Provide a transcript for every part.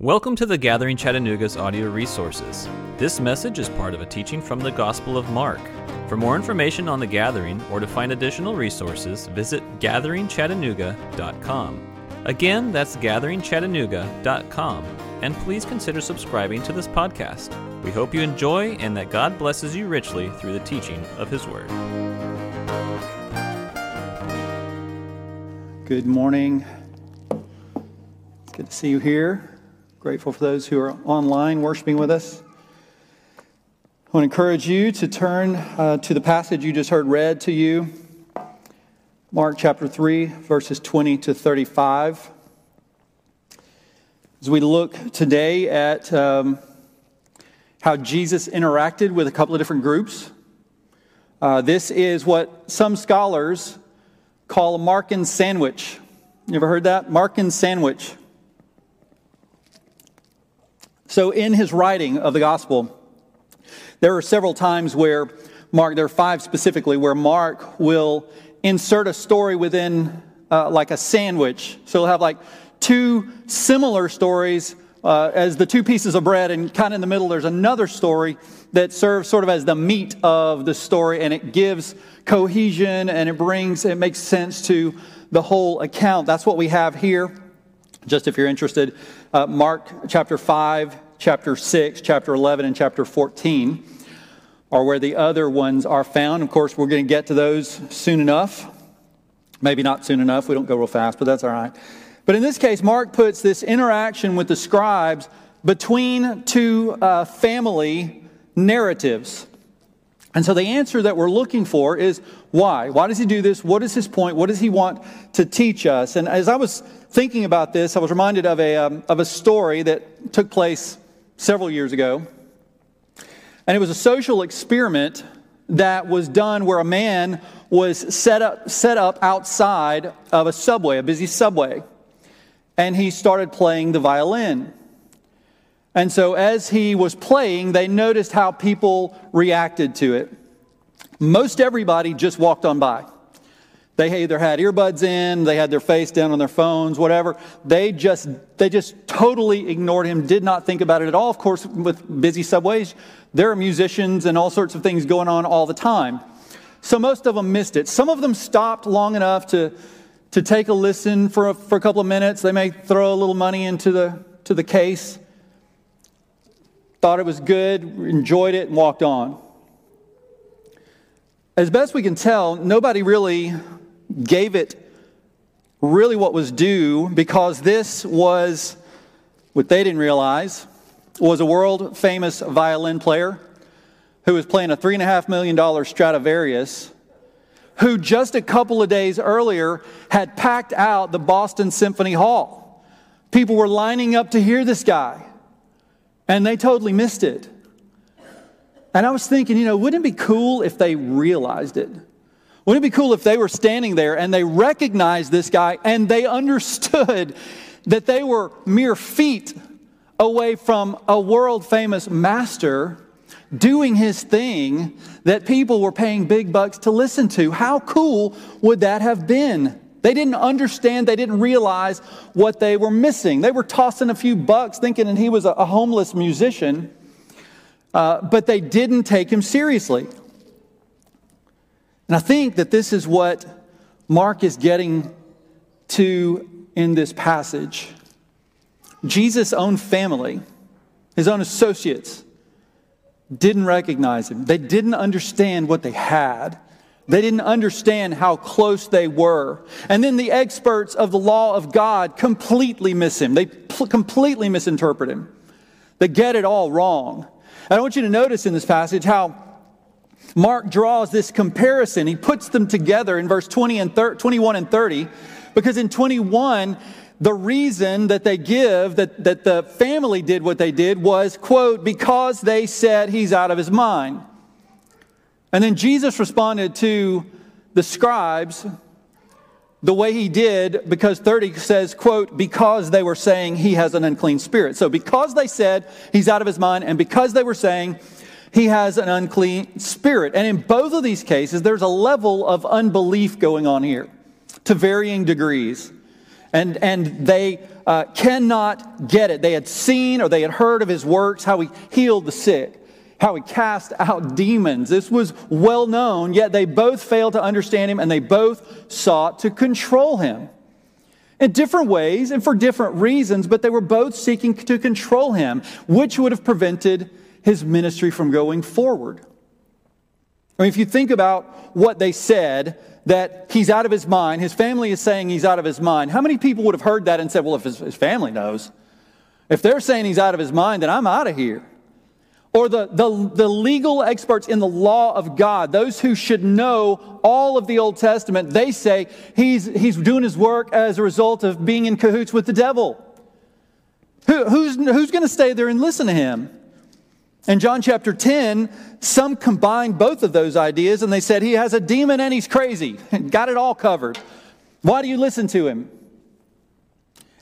Welcome to the Gathering Chattanooga's audio resources. This message is part of a teaching from the Gospel of Mark. For more information on the Gathering or to find additional resources, visit gatheringchattanooga.com. Again, that's gatheringchattanooga.com. And please consider subscribing to this podcast. We hope you enjoy and that God blesses you richly through the teaching of His Word. Good morning. Good to see you here. Grateful for those who are online worshiping with us. I want to encourage you to turn uh, to the passage you just heard read to you Mark chapter 3, verses 20 to 35. As we look today at um, how Jesus interacted with a couple of different groups, uh, this is what some scholars call a Markan sandwich. You ever heard that? Markan sandwich. So, in his writing of the gospel, there are several times where Mark, there are five specifically, where Mark will insert a story within uh, like a sandwich. So, he'll have like two similar stories uh, as the two pieces of bread, and kind of in the middle, there's another story that serves sort of as the meat of the story, and it gives cohesion and it brings, it makes sense to the whole account. That's what we have here. Just if you're interested, uh, Mark chapter 5, chapter 6, chapter 11, and chapter 14 are where the other ones are found. Of course, we're going to get to those soon enough. Maybe not soon enough. We don't go real fast, but that's all right. But in this case, Mark puts this interaction with the scribes between two uh, family narratives. And so the answer that we're looking for is why? Why does he do this? What is his point? What does he want to teach us? And as I was thinking about this, I was reminded of a, um, of a story that took place several years ago. And it was a social experiment that was done where a man was set up, set up outside of a subway, a busy subway. And he started playing the violin. And so as he was playing, they noticed how people reacted to it. Most everybody just walked on by. They either had earbuds in, they had their face down on their phones, whatever. They just they just totally ignored him, did not think about it at all. Of course, with busy subways, there are musicians and all sorts of things going on all the time. So most of them missed it. Some of them stopped long enough to to take a listen for a, for a couple of minutes. They may throw a little money into the to the case. Thought it was good, enjoyed it, and walked on. As best we can tell, nobody really gave it really what was due because this was what they didn't realize was a world famous violin player who was playing a $3.5 million Stradivarius, who just a couple of days earlier had packed out the Boston Symphony Hall. People were lining up to hear this guy, and they totally missed it. And I was thinking, you know, wouldn't it be cool if they realized it? Wouldn't it be cool if they were standing there and they recognized this guy and they understood that they were mere feet away from a world famous master doing his thing that people were paying big bucks to listen to? How cool would that have been? They didn't understand, they didn't realize what they were missing. They were tossing a few bucks thinking that he was a homeless musician, uh, but they didn't take him seriously. And I think that this is what Mark is getting to in this passage. Jesus' own family, his own associates, didn't recognize him. They didn't understand what they had. They didn't understand how close they were. And then the experts of the law of God completely miss him. They pl- completely misinterpret him. They get it all wrong. And I want you to notice in this passage how Mark draws this comparison. He puts them together in verse 20 and 30, 21 and 30, because in 21, the reason that they give that, that the family did what they did was, quote, because they said he's out of his mind. And then Jesus responded to the scribes the way he did because 30 says quote because they were saying he has an unclean spirit so because they said he's out of his mind and because they were saying he has an unclean spirit. And in both of these cases, there's a level of unbelief going on here to varying degrees. And, and they uh, cannot get it. They had seen or they had heard of his works, how he healed the sick, how he cast out demons. This was well known, yet they both failed to understand him and they both sought to control him in different ways and for different reasons, but they were both seeking to control him, which would have prevented his ministry from going forward. I mean, if you think about what they said, that he's out of his mind, his family is saying he's out of his mind, how many people would have heard that and said, well, if his, his family knows, if they're saying he's out of his mind, then I'm out of here? Or the, the, the legal experts in the law of God, those who should know all of the Old Testament, they say he's, he's doing his work as a result of being in cahoots with the devil. Who, who's who's going to stay there and listen to him? In John chapter 10, some combined both of those ideas and they said he has a demon and he's crazy. Got it all covered. Why do you listen to him?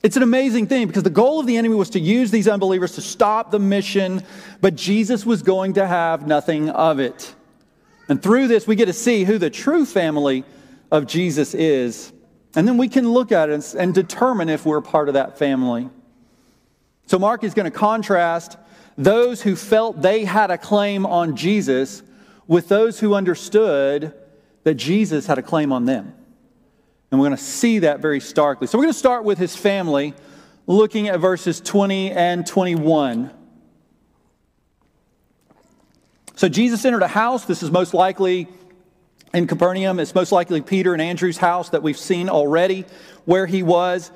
It's an amazing thing because the goal of the enemy was to use these unbelievers to stop the mission, but Jesus was going to have nothing of it. And through this, we get to see who the true family of Jesus is. And then we can look at it and determine if we're part of that family. So, Mark is going to contrast those who felt they had a claim on Jesus with those who understood that Jesus had a claim on them. And we're going to see that very starkly. So we're going to start with his family, looking at verses 20 and 21. So Jesus entered a house. This is most likely in Capernaum. It's most likely Peter and Andrew's house that we've seen already where he was.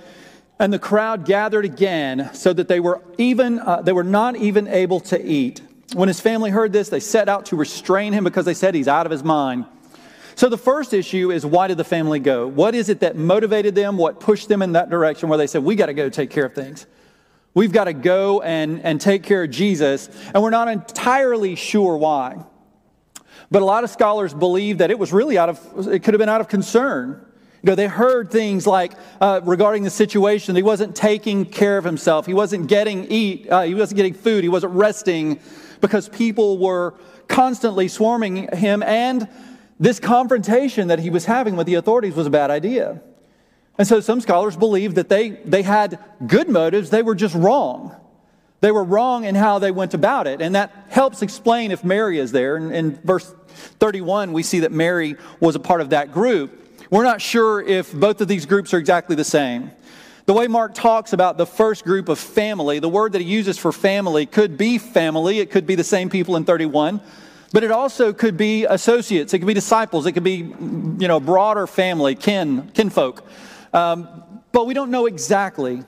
And the crowd gathered again so that they were even uh, they were not even able to eat. When his family heard this, they set out to restrain him because they said he's out of his mind. So the first issue is why did the family go? What is it that motivated them? What pushed them in that direction where they said, we got to go take care of things? We've got to go and, and take care of Jesus. And we're not entirely sure why. But a lot of scholars believe that it was really out of, it could have been out of concern. You know, they heard things like uh, regarding the situation, he wasn't taking care of himself. He wasn't getting eat. Uh, he wasn't getting food. He wasn't resting because people were constantly swarming him. And this confrontation that he was having with the authorities was a bad idea. And so some scholars believe that they, they had good motives. They were just wrong. They were wrong in how they went about it. And that helps explain if Mary is there. In, in verse 31, we see that Mary was a part of that group. We're not sure if both of these groups are exactly the same. The way Mark talks about the first group of family, the word that he uses for family could be family, it could be the same people in 31, but it also could be associates, it could be disciples, it could be, you know, broader family, kin, kinfolk. Um, but we don't know exactly.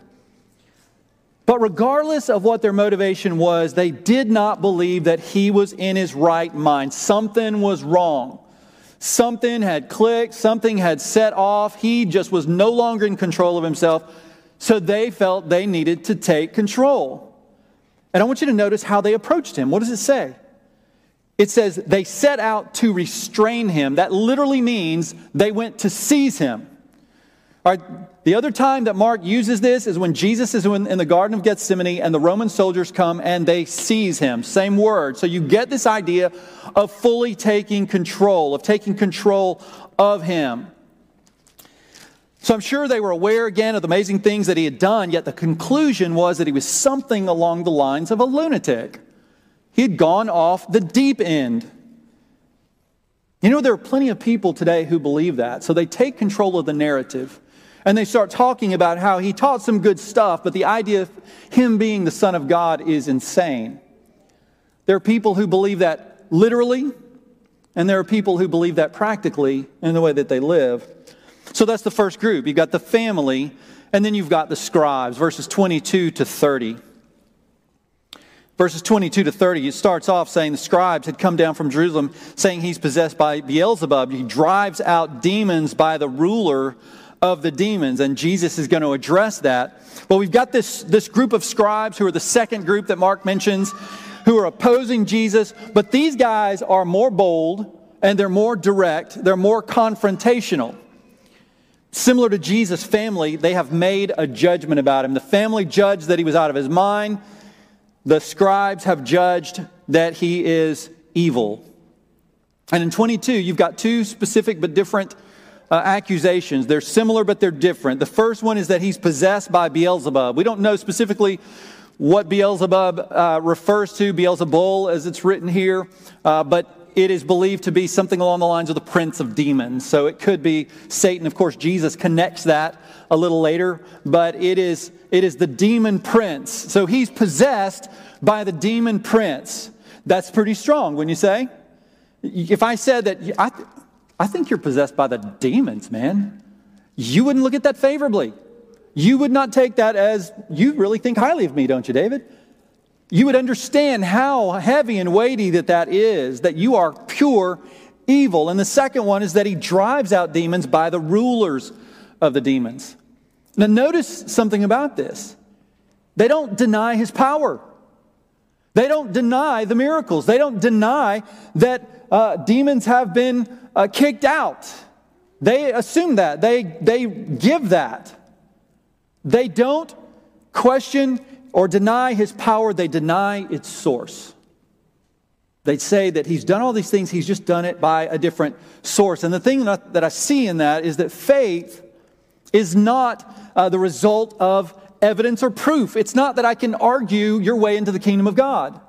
But regardless of what their motivation was, they did not believe that he was in his right mind. Something was wrong. Something had clicked, something had set off. He just was no longer in control of himself. So they felt they needed to take control. And I want you to notice how they approached him. What does it say? It says they set out to restrain him. That literally means they went to seize him. All right, the other time that Mark uses this is when Jesus is in, the Garden of Gethsemane and the Roman soldiers come and they seize him. Same word. So you get this idea of fully taking control, of taking control of him. So I'm sure they were aware again of the amazing things that he had done, yet the conclusion was that he was something along the lines of a lunatic. He had gone off the deep end. You know, there are plenty of people today who believe that. So they take control of the narrative. And they start talking about how he taught some good stuff, but the idea of him being the Son of God is insane. There are people who believe that literally, and there are people who believe that practically in the way that they live. So that's the first group. You've got the family, and then you've got the scribes, verses 22 to 30. Verses 22 to 30, it starts off saying the scribes had come down from Jerusalem saying he's possessed by Beelzebub. He drives out demons by the ruler of the demons, and Jesus is going to address that. But we've got this, this group of scribes who are the second group that Mark mentions, who are opposing Jesus, but these guys are more bold and they're more direct, they're more confrontational. Similar to Jesus' family, they have made a judgment about him. The family judged that he was out of his mind. The scribes have judged that he is evil. And in 22, you've got two specific but different uh, accusations. They're similar, but they're different. The first one is that he's possessed by Beelzebub. We don't know specifically what Beelzebub uh, refers to, Beelzebul, as it's written here, uh, but it is believed to be something along the lines of the prince of demons. So it could be Satan. Of course, Jesus connects that a little later, but it is, it is the demon prince. So he's possessed by the demon prince. That's pretty strong, wouldn't you say? If I said that, I, I think you're possessed by the demons, man, you wouldn't look at that favorably. You would not take that as, you really think highly of me, don't you, David? You would understand how heavy and weighty that that is, that you are pure evil. And the second one is that he drives out demons by the rulers of the demons. Now, notice something about this. They don't deny his power. They don't deny the miracles. They don't deny that uh, demons have been uh, kicked out. They assume that. They, they give that. They don't question or deny his power, they deny its source. They say that he's done all these things, he's just done it by a different source. And the thing that I see in that is that faith is not uh, the result of evidence or proof. It's not that I can argue your way into the kingdom of God.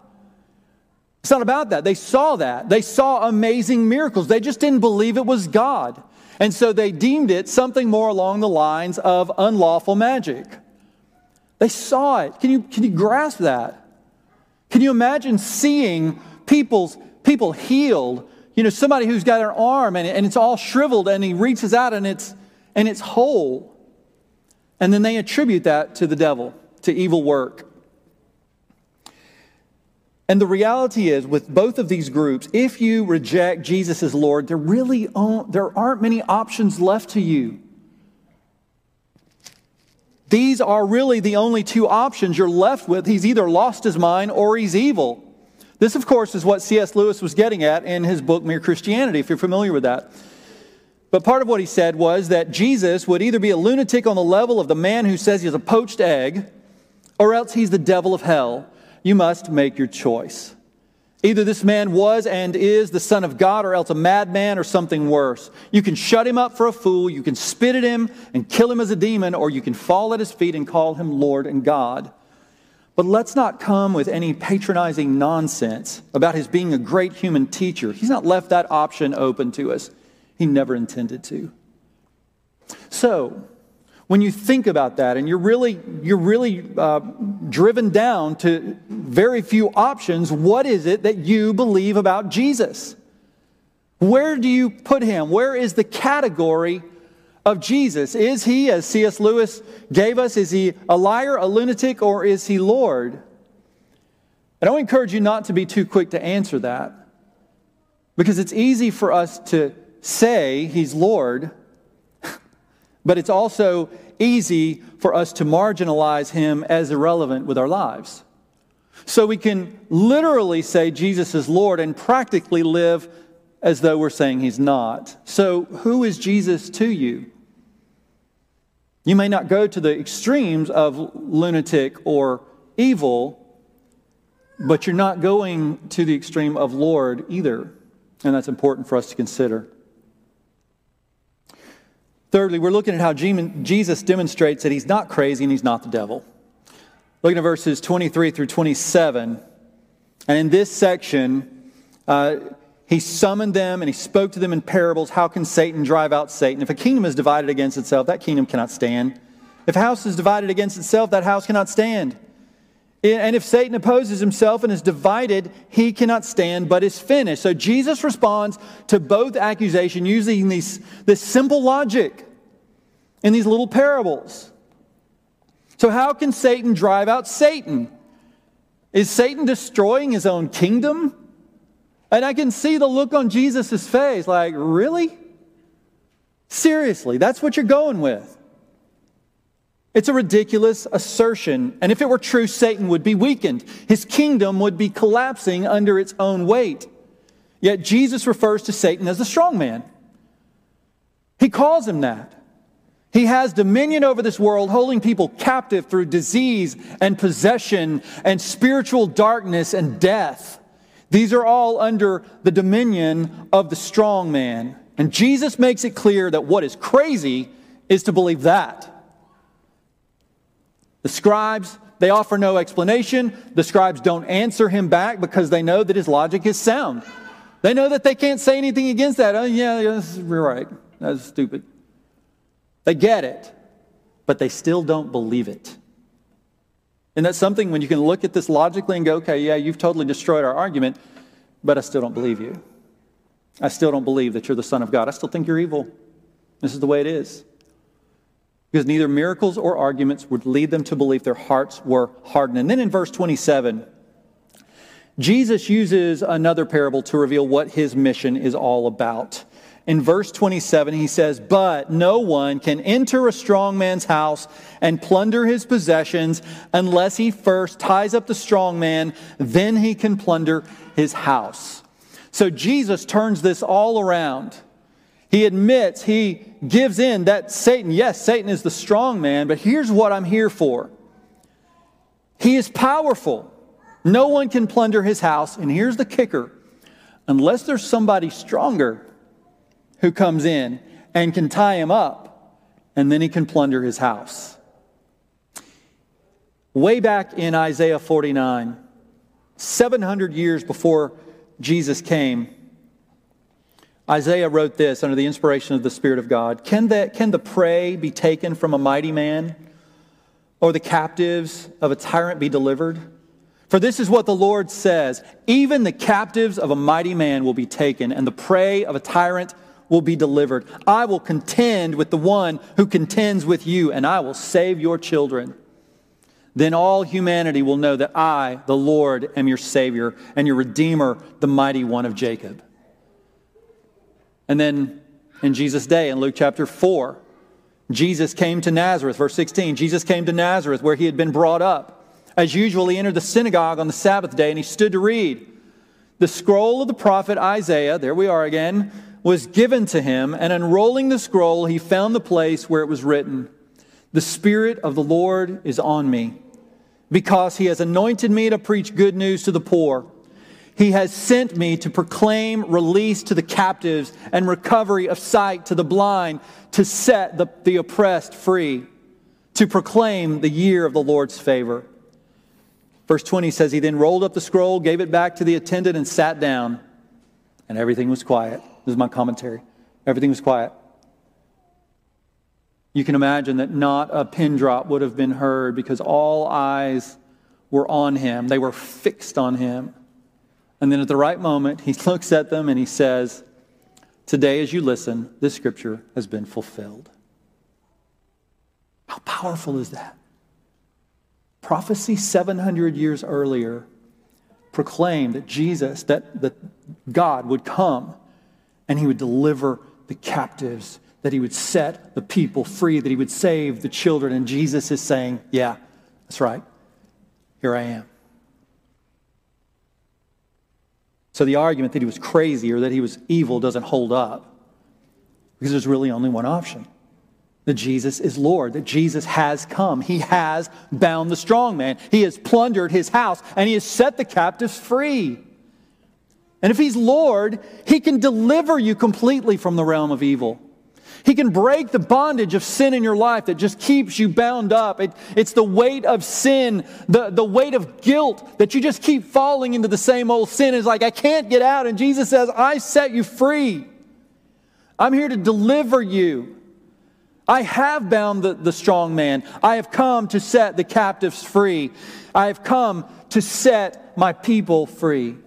It's not about that. They saw that. They saw amazing miracles. They just didn't believe it was God. And so they deemed it something more along the lines of unlawful magic. They saw it. Can you, can you grasp that? Can you imagine seeing people's, people healed? You know, somebody who's got an arm and, and it's all shriveled and he reaches out and it's, and it's whole. And then they attribute that to the devil, to evil work. And the reality is, with both of these groups, if you reject Jesus as Lord, there really aren't, there aren't many options left to you. These are really the only two options you're left with. He's either lost his mind or he's evil. This, of course, is what C.S. Lewis was getting at in his book, Mere Christianity, if you're familiar with that. But part of what he said was that Jesus would either be a lunatic on the level of the man who says he's a poached egg, or else he's the devil of hell you must make your choice. Either this man was and is the Son of God, or else a madman, or something worse. You can shut him up for a fool, you can spit at him and kill him as a demon, or you can fall at his feet and call him Lord and God. But let's not come with any patronizing nonsense about his being a great human teacher. He's not left that option open to us, he never intended to. So, when you think about that and you're really, you're really uh, driven down to very few options, what is it that you believe about Jesus? Where do you put him? Where is the category of Jesus? Is he, as C.S. Lewis gave us, is he a liar, a lunatic, or is he Lord? And I encourage you not to be too quick to answer that because it's easy for us to say he's Lord but it's also easy for us to marginalize him as irrelevant with our lives. So we can literally say Jesus is Lord and practically live as though we're saying he's not. So, who is Jesus to you? You may not go to the extremes of lunatic or evil, but you're not going to the extreme of Lord either. And that's important for us to consider. Thirdly, we're looking at how Jesus demonstrates that he's not crazy and he's not the devil. Looking at verses 23 through 27. And in this section, uh, he summoned them and he spoke to them in parables. How can Satan drive out Satan? If a kingdom is divided against itself, that kingdom cannot stand. If a house is divided against itself, that house cannot stand. And if Satan opposes himself and is divided, he cannot stand but is finished. So Jesus responds to both accusations using these, this simple logic in these little parables. So, how can Satan drive out Satan? Is Satan destroying his own kingdom? And I can see the look on Jesus' face like, really? Seriously, that's what you're going with. It's a ridiculous assertion. And if it were true, Satan would be weakened. His kingdom would be collapsing under its own weight. Yet Jesus refers to Satan as the strong man. He calls him that. He has dominion over this world, holding people captive through disease and possession and spiritual darkness and death. These are all under the dominion of the strong man. And Jesus makes it clear that what is crazy is to believe that. The scribes, they offer no explanation. The scribes don't answer him back because they know that his logic is sound. They know that they can't say anything against that. Oh, yeah, you're right. That's stupid. They get it, but they still don't believe it. And that's something when you can look at this logically and go, okay, yeah, you've totally destroyed our argument, but I still don't believe you. I still don't believe that you're the Son of God. I still think you're evil. This is the way it is. Because neither miracles or arguments would lead them to believe their hearts were hardened. And then in verse 27, Jesus uses another parable to reveal what his mission is all about. In verse 27, he says, But no one can enter a strong man's house and plunder his possessions unless he first ties up the strong man, then he can plunder his house. So Jesus turns this all around. He admits, he gives in that Satan, yes, Satan is the strong man, but here's what I'm here for. He is powerful. No one can plunder his house. And here's the kicker unless there's somebody stronger who comes in and can tie him up, and then he can plunder his house. Way back in Isaiah 49, 700 years before Jesus came, Isaiah wrote this under the inspiration of the Spirit of God Can the, can the prey be taken from a mighty man, or the captives of a tyrant be delivered? For this is what the Lord says Even the captives of a mighty man will be taken, and the prey of a tyrant will be delivered. I will contend with the one who contends with you, and I will save your children. Then all humanity will know that I, the Lord, am your Savior and your Redeemer, the mighty one of Jacob. And then in Jesus' day, in Luke chapter 4, Jesus came to Nazareth, verse 16. Jesus came to Nazareth where he had been brought up. As usual, he entered the synagogue on the Sabbath day and he stood to read. The scroll of the prophet Isaiah, there we are again, was given to him, and unrolling the scroll, he found the place where it was written The Spirit of the Lord is on me, because he has anointed me to preach good news to the poor. He has sent me to proclaim release to the captives and recovery of sight to the blind, to set the, the oppressed free, to proclaim the year of the Lord's favor. Verse 20 says, He then rolled up the scroll, gave it back to the attendant, and sat down, and everything was quiet. This is my commentary. Everything was quiet. You can imagine that not a pin drop would have been heard because all eyes were on him. They were fixed on him. And then at the right moment, he looks at them and he says, Today, as you listen, this scripture has been fulfilled. How powerful is that? Prophecy 700 years earlier proclaimed that Jesus, that, that God would come and he would deliver the captives, that he would set the people free, that he would save the children. And Jesus is saying, Yeah, that's right. Here I am. So the argument that he was crazy or that he was evil doesn't hold up because there's really only one option that Jesus is Lord, that Jesus has come. He has bound the strong man. He has plundered his house and he has set the captives free. And if he's Lord, he can deliver you completely from the realm of evil. He can break the bondage of sin in your life that just keeps you bound up. It, it's the weight of sin, the, the weight of guilt that you just keep falling into the same old sin. It's like, I can't get out. And Jesus says, I set you free. I'm here to deliver you. I have bound the, the strong man. I have come to set the captives free. I have come to set my people free.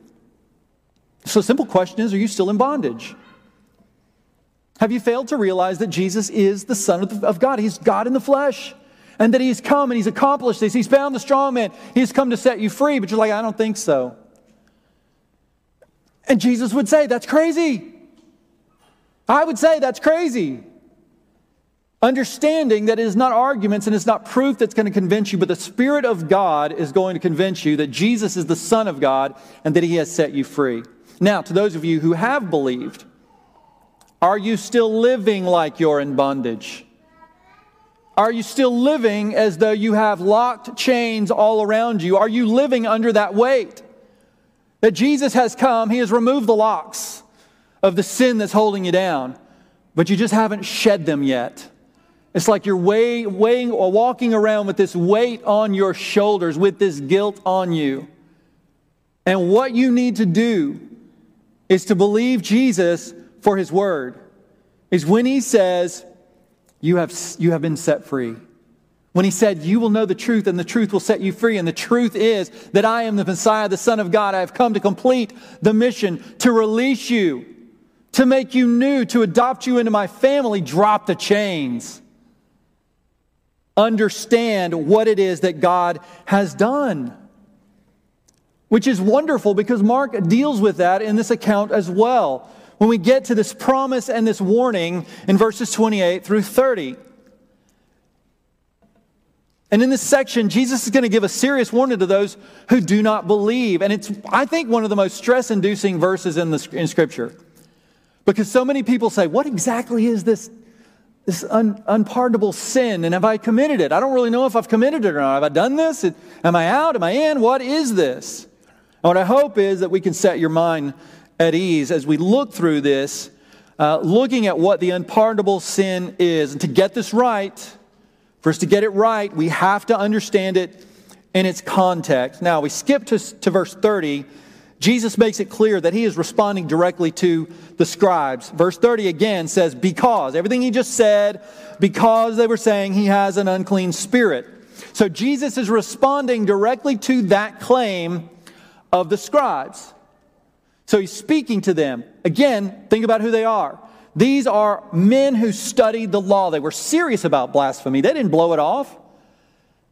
So, simple question is Are you still in bondage? Have you failed to realize that Jesus is the Son of, of God? He's God in the flesh. And that He's come and He's accomplished this. He's bound the strong man. He's come to set you free. But you're like, I don't think so. And Jesus would say, That's crazy. I would say, That's crazy. Understanding that it is not arguments and it's not proof that's going to convince you, but the Spirit of God is going to convince you that Jesus is the Son of God and that He has set you free. Now, to those of you who have believed, are you still living like you're in bondage? Are you still living as though you have locked chains all around you? Are you living under that weight? That Jesus has come, He has removed the locks of the sin that's holding you down. but you just haven't shed them yet. It's like you're weighing, weighing or walking around with this weight on your shoulders, with this guilt on you. And what you need to do is to believe Jesus for his word. Is when he says, you have, you have been set free. When he said, You will know the truth, and the truth will set you free. And the truth is that I am the Messiah, the Son of God. I have come to complete the mission, to release you, to make you new, to adopt you into my family. Drop the chains. Understand what it is that God has done. Which is wonderful because Mark deals with that in this account as well. When we get to this promise and this warning in verses 28 through 30. And in this section, Jesus is going to give a serious warning to those who do not believe. And it's, I think, one of the most stress inducing verses in, the, in Scripture. Because so many people say, What exactly is this, this un, unpardonable sin? And have I committed it? I don't really know if I've committed it or not. Have I done this? Am I out? Am I in? What is this? And what I hope is that we can set your mind at ease as we look through this, uh, looking at what the unpardonable sin is. And to get this right, for us to get it right, we have to understand it in its context. Now, we skip to, to verse 30. Jesus makes it clear that he is responding directly to the scribes. Verse 30 again says, Because, everything he just said, because they were saying he has an unclean spirit. So Jesus is responding directly to that claim of the scribes. So he's speaking to them. Again, think about who they are. These are men who studied the law. They were serious about blasphemy. They didn't blow it off.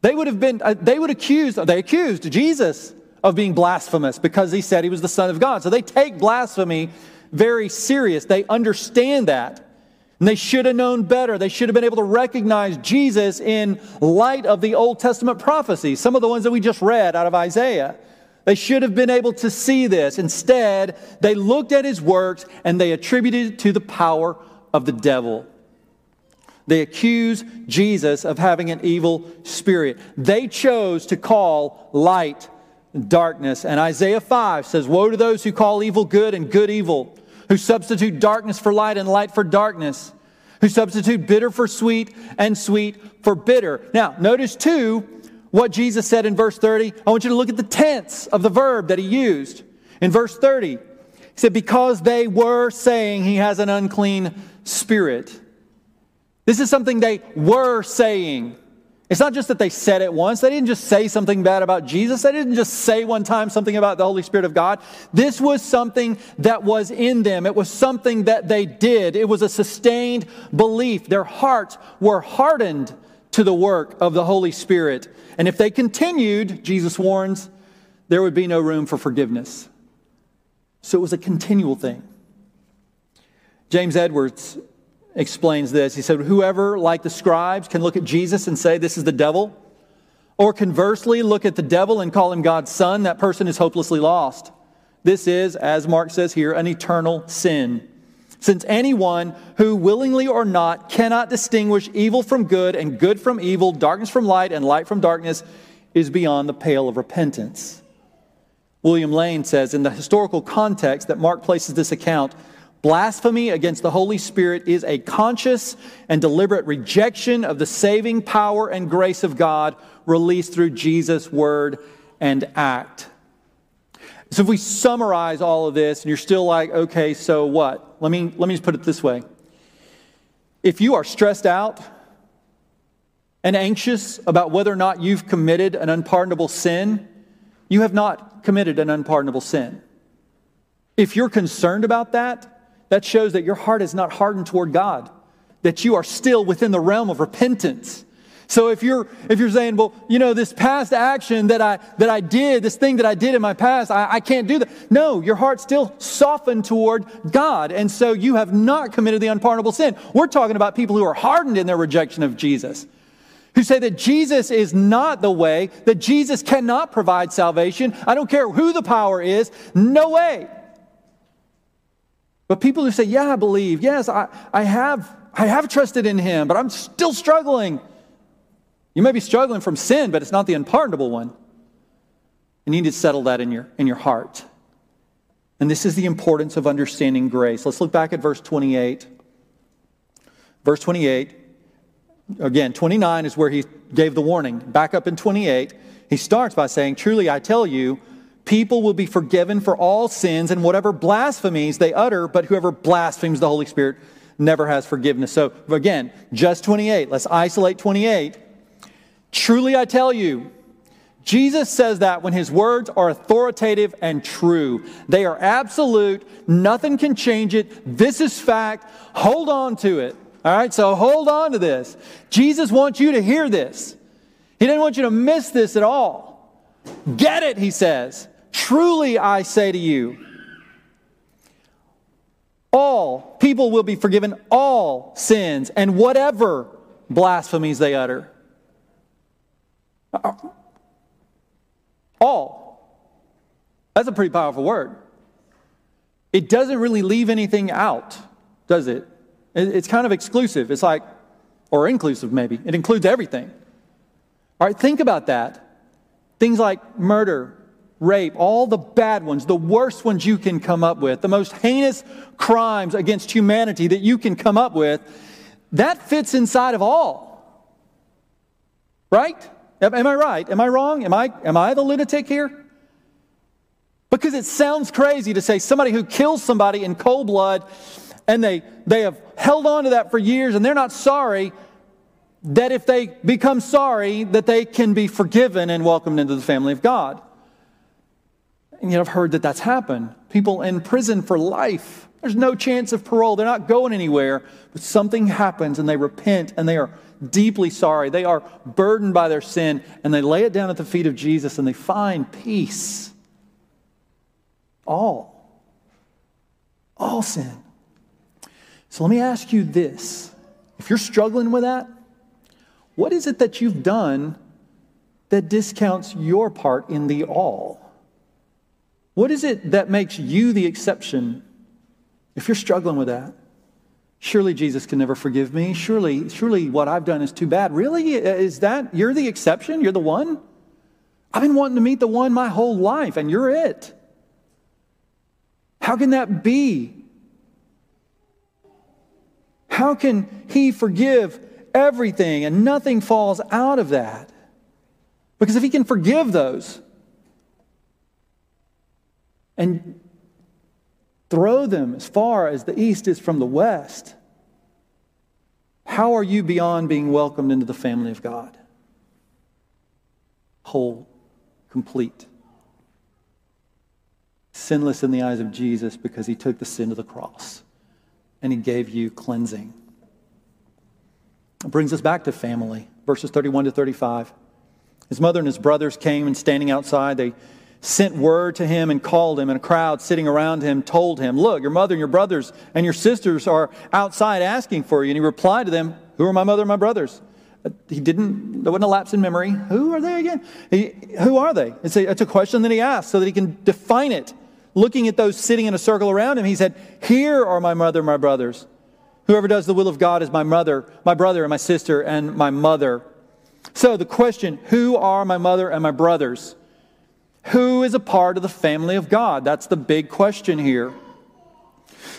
They would have been, uh, they would accuse, they accused Jesus of being blasphemous because he said he was the Son of God. So they take blasphemy very serious. They understand that. And they should have known better. They should have been able to recognize Jesus in light of the Old Testament prophecies, some of the ones that we just read out of Isaiah. They should have been able to see this. Instead, they looked at his works and they attributed it to the power of the devil. They accuse Jesus of having an evil spirit. They chose to call light darkness. And Isaiah 5 says, Woe to those who call evil good and good evil, who substitute darkness for light and light for darkness, who substitute bitter for sweet and sweet for bitter. Now, notice too what Jesus said in verse 30, I want you to look at the tense of the verb that he used. In verse 30, he said, Because they were saying he has an unclean spirit. This is something they were saying. It's not just that they said it once. They didn't just say something bad about Jesus. They didn't just say one time something about the Holy Spirit of God. This was something that was in them. It was something that they did. It was a sustained belief. Their hearts were hardened to the work of the Holy Spirit. And if they continued, Jesus warns, there would be no room for forgiveness. So it was a continual thing. James Edwards explains this. He said, Whoever, like the scribes, can look at Jesus and say, This is the devil, or conversely, look at the devil and call him God's son, that person is hopelessly lost. This is, as Mark says here, an eternal sin. Since anyone who willingly or not cannot distinguish evil from good and good from evil, darkness from light and light from darkness, is beyond the pale of repentance. William Lane says in the historical context that Mark places this account, blasphemy against the Holy Spirit is a conscious and deliberate rejection of the saving power and grace of God released through Jesus' word and act. So if we summarize all of this and you're still like, okay, so what? Let me, let me just put it this way. If you are stressed out and anxious about whether or not you've committed an unpardonable sin, you have not committed an unpardonable sin. If you're concerned about that, that shows that your heart is not hardened toward God, that you are still within the realm of repentance. So if you're if you're saying, well, you know, this past action that I that I did, this thing that I did in my past, I, I can't do that. No, your heart's still softened toward God. And so you have not committed the unpardonable sin. We're talking about people who are hardened in their rejection of Jesus. Who say that Jesus is not the way, that Jesus cannot provide salvation. I don't care who the power is, no way. But people who say, Yeah, I believe, yes, I, I have I have trusted in him, but I'm still struggling. You may be struggling from sin, but it's not the unpardonable one. And You need to settle that in your, in your heart. And this is the importance of understanding grace. Let's look back at verse 28. Verse 28, again, 29 is where he gave the warning. Back up in 28, he starts by saying, Truly I tell you, people will be forgiven for all sins and whatever blasphemies they utter, but whoever blasphemes the Holy Spirit never has forgiveness. So again, just 28. Let's isolate 28. Truly I tell you, Jesus says that when his words are authoritative and true. They are absolute. Nothing can change it. This is fact. Hold on to it. All right, so hold on to this. Jesus wants you to hear this. He didn't want you to miss this at all. Get it, he says. Truly I say to you, all people will be forgiven all sins and whatever blasphemies they utter. All. That's a pretty powerful word. It doesn't really leave anything out, does it? It's kind of exclusive. It's like, or inclusive maybe. It includes everything. All right, think about that. Things like murder, rape, all the bad ones, the worst ones you can come up with, the most heinous crimes against humanity that you can come up with, that fits inside of all. Right? Am I right? Am I wrong? Am I, am I the lunatic here? Because it sounds crazy to say somebody who kills somebody in cold blood and they, they have held on to that for years and they're not sorry, that if they become sorry, that they can be forgiven and welcomed into the family of God. And yet I've heard that that's happened. People in prison for life. There's no chance of parole. They're not going anywhere. But something happens and they repent and they are deeply sorry. They are burdened by their sin and they lay it down at the feet of Jesus and they find peace. All. All sin. So let me ask you this. If you're struggling with that, what is it that you've done that discounts your part in the all? What is it that makes you the exception? If you're struggling with that, surely Jesus can never forgive me. Surely, surely what I've done is too bad. Really? Is that you're the exception? You're the one? I've been wanting to meet the one my whole life, and you're it. How can that be? How can He forgive everything and nothing falls out of that? Because if He can forgive those and throw them as far as the east is from the west, how are you beyond being welcomed into the family of God? Whole, complete, sinless in the eyes of Jesus because He took the sin of the cross and he gave you cleansing. It brings us back to family, verses 31 to 35. His mother and his brothers came and standing outside, they sent word to him and called him, and a crowd sitting around him told him, Look, your mother and your brothers and your sisters are outside asking for you. And he replied to them, Who are my mother and my brothers? Uh, he didn't, there wasn't a lapse in memory. Who are they again? He, who are they? It's a, it's a question that he asked so that he can define it looking at those sitting in a circle around him, he said, Here are my mother, and my brothers. Whoever does the will of God is my mother, my brother, and my sister, and my mother. So the question, who are my mother and my brothers? Who is a part of the family of God? That's the big question here.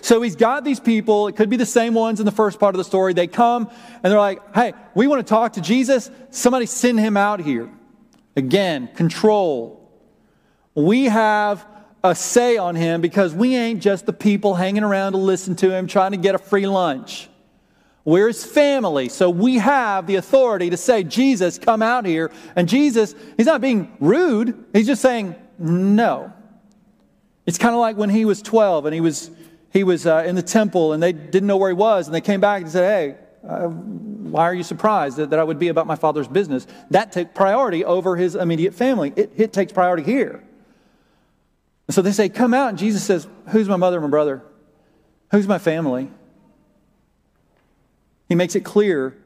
So he's got these people, it could be the same ones in the first part of the story. They come and they're like, hey, we want to talk to Jesus. Somebody send him out here. Again, control. We have a say on him because we ain't just the people hanging around to listen to him trying to get a free lunch. We're his family, so we have the authority to say, Jesus, come out here. And Jesus, he's not being rude, he's just saying, no. It's kind of like when he was 12 and he was, he was uh, in the temple and they didn't know where he was, and they came back and said, hey, uh, why are you surprised that, that I would be about my father's business? That took priority over his immediate family. It, it takes priority here. So they say, Come out. And Jesus says, Who's my mother and my brother? Who's my family? He makes it clear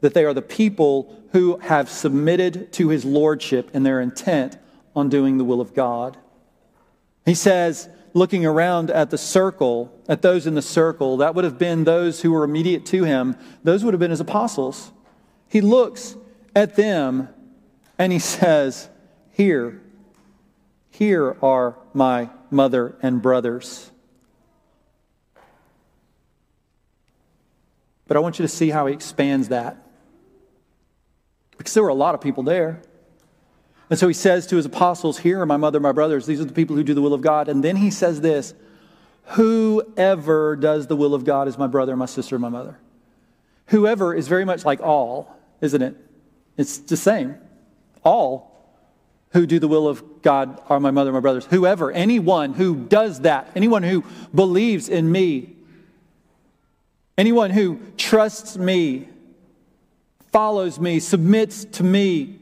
that they are the people who have submitted to his lordship and their intent on doing the will of God. He says, looking around at the circle, at those in the circle, that would have been those who were immediate to him, those would have been his apostles. He looks at them and he says, Here, here are my mother and brothers. But I want you to see how he expands that. Because there were a lot of people there. And so he says to his apostles, Here are my mother, my brothers. These are the people who do the will of God. And then he says this Whoever does the will of God is my brother, my sister, my mother. Whoever is very much like all, isn't it? It's the same. All who do the will of God are my mother, my brothers. Whoever, anyone who does that, anyone who believes in me, anyone who trusts me, follows me, submits to me,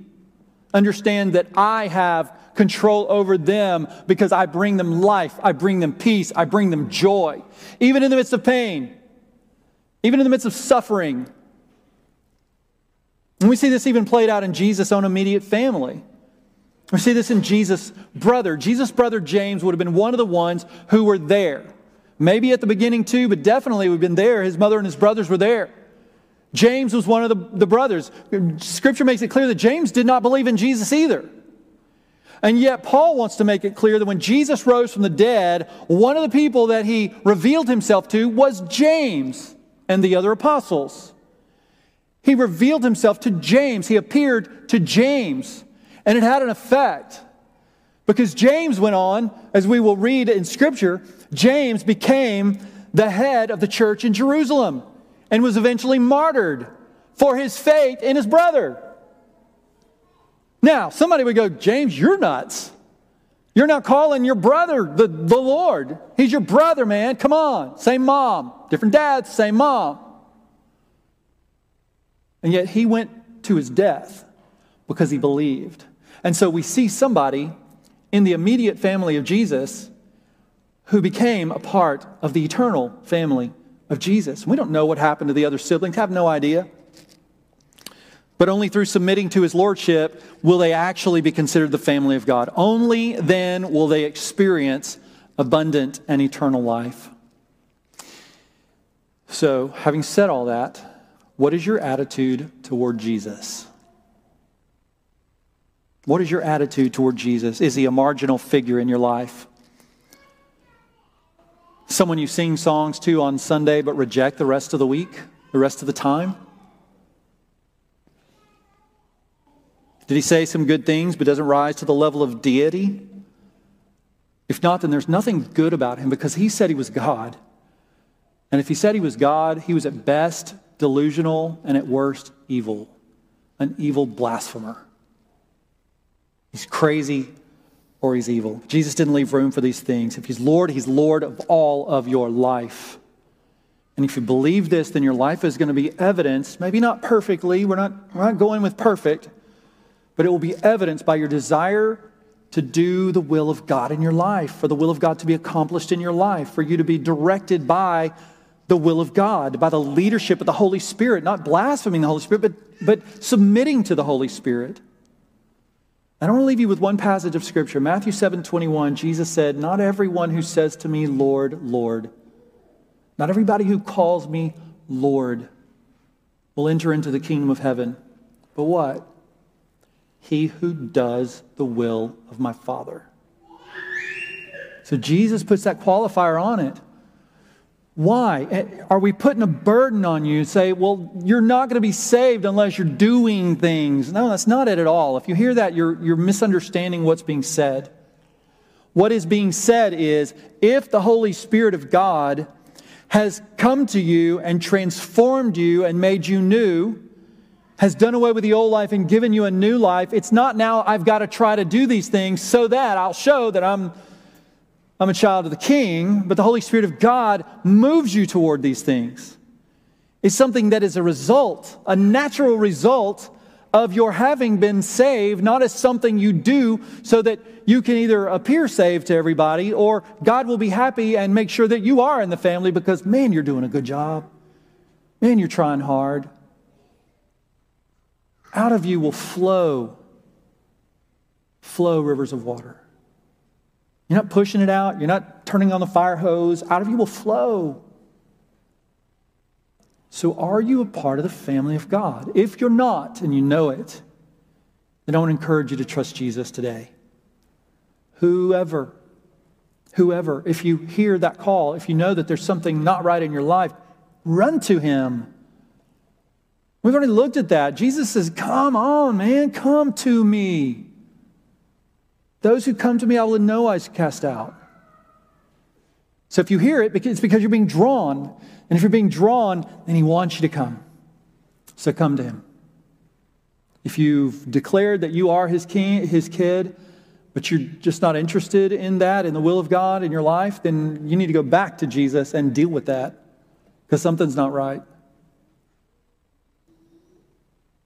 understand that I have control over them because I bring them life, I bring them peace, I bring them joy, even in the midst of pain, even in the midst of suffering. And we see this even played out in Jesus' own immediate family. We see this in Jesus' brother. Jesus' brother James would have been one of the ones who were there. Maybe at the beginning too, but definitely we've been there. His mother and his brothers were there. James was one of the, the brothers. Scripture makes it clear that James did not believe in Jesus either. And yet, Paul wants to make it clear that when Jesus rose from the dead, one of the people that he revealed himself to was James and the other apostles. He revealed himself to James, he appeared to James, and it had an effect. Because James went on, as we will read in Scripture, James became the head of the church in Jerusalem and was eventually martyred for his faith in his brother. Now, somebody would go, James, you're nuts. You're not calling your brother the, the Lord. He's your brother, man. Come on. Same mom. Different dads, same mom. And yet he went to his death because he believed. And so we see somebody in the immediate family of Jesus who became a part of the eternal family of Jesus. We don't know what happened to the other siblings, have no idea. But only through submitting to his lordship will they actually be considered the family of God. Only then will they experience abundant and eternal life. So, having said all that, what is your attitude toward Jesus? What is your attitude toward Jesus? Is he a marginal figure in your life? Someone you sing songs to on Sunday but reject the rest of the week, the rest of the time? Did he say some good things but doesn't rise to the level of deity? If not, then there's nothing good about him because he said he was God. And if he said he was God, he was at best delusional and at worst evil, an evil blasphemer. He's crazy or he's evil. Jesus didn't leave room for these things. If he's Lord, he's Lord of all of your life. And if you believe this, then your life is going to be evidenced, maybe not perfectly, we're not, we're not going with perfect, but it will be evidenced by your desire to do the will of God in your life, for the will of God to be accomplished in your life, for you to be directed by the will of God, by the leadership of the Holy Spirit, not blaspheming the Holy Spirit, but, but submitting to the Holy Spirit. I want to leave you with one passage of Scripture. Matthew 7 21, Jesus said, Not everyone who says to me, Lord, Lord, not everybody who calls me Lord will enter into the kingdom of heaven. But what? He who does the will of my Father. So Jesus puts that qualifier on it. Why? Eh, are we putting a burden on you? Say, well, you're not going to be saved unless you're doing things. No, that's not it at all. If you hear that, you're, you're misunderstanding what's being said. What is being said is if the Holy Spirit of God has come to you and transformed you and made you new, has done away with the old life and given you a new life, it's not now I've got to try to do these things so that I'll show that I'm I'm a child of the king, but the Holy Spirit of God moves you toward these things. It's something that is a result, a natural result of your having been saved, not as something you do so that you can either appear saved to everybody or God will be happy and make sure that you are in the family because, man, you're doing a good job. Man, you're trying hard. Out of you will flow, flow rivers of water. You're not pushing it out. You're not turning on the fire hose. Out of you will flow. So, are you a part of the family of God? If you're not and you know it, then I want to encourage you to trust Jesus today. Whoever, whoever, if you hear that call, if you know that there's something not right in your life, run to him. We've already looked at that. Jesus says, Come on, man, come to me. Those who come to me, I will in no wise cast out. So if you hear it, it's because you're being drawn. And if you're being drawn, then he wants you to come. So come to him. If you've declared that you are his king, his kid, but you're just not interested in that, in the will of God in your life, then you need to go back to Jesus and deal with that because something's not right.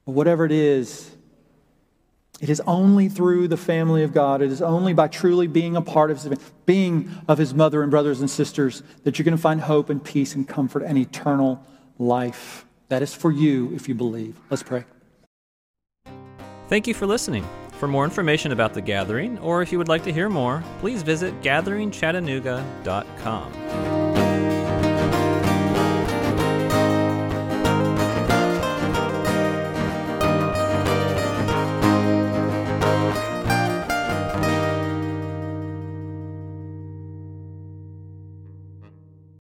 But whatever it is, it is only through the family of God, it is only by truly being a part of his, being of his mother and brothers and sisters that you're going to find hope and peace and comfort and eternal life. That is for you if you believe. Let's pray. Thank you for listening. For more information about the gathering, or if you would like to hear more, please visit gatheringchattanooga.com.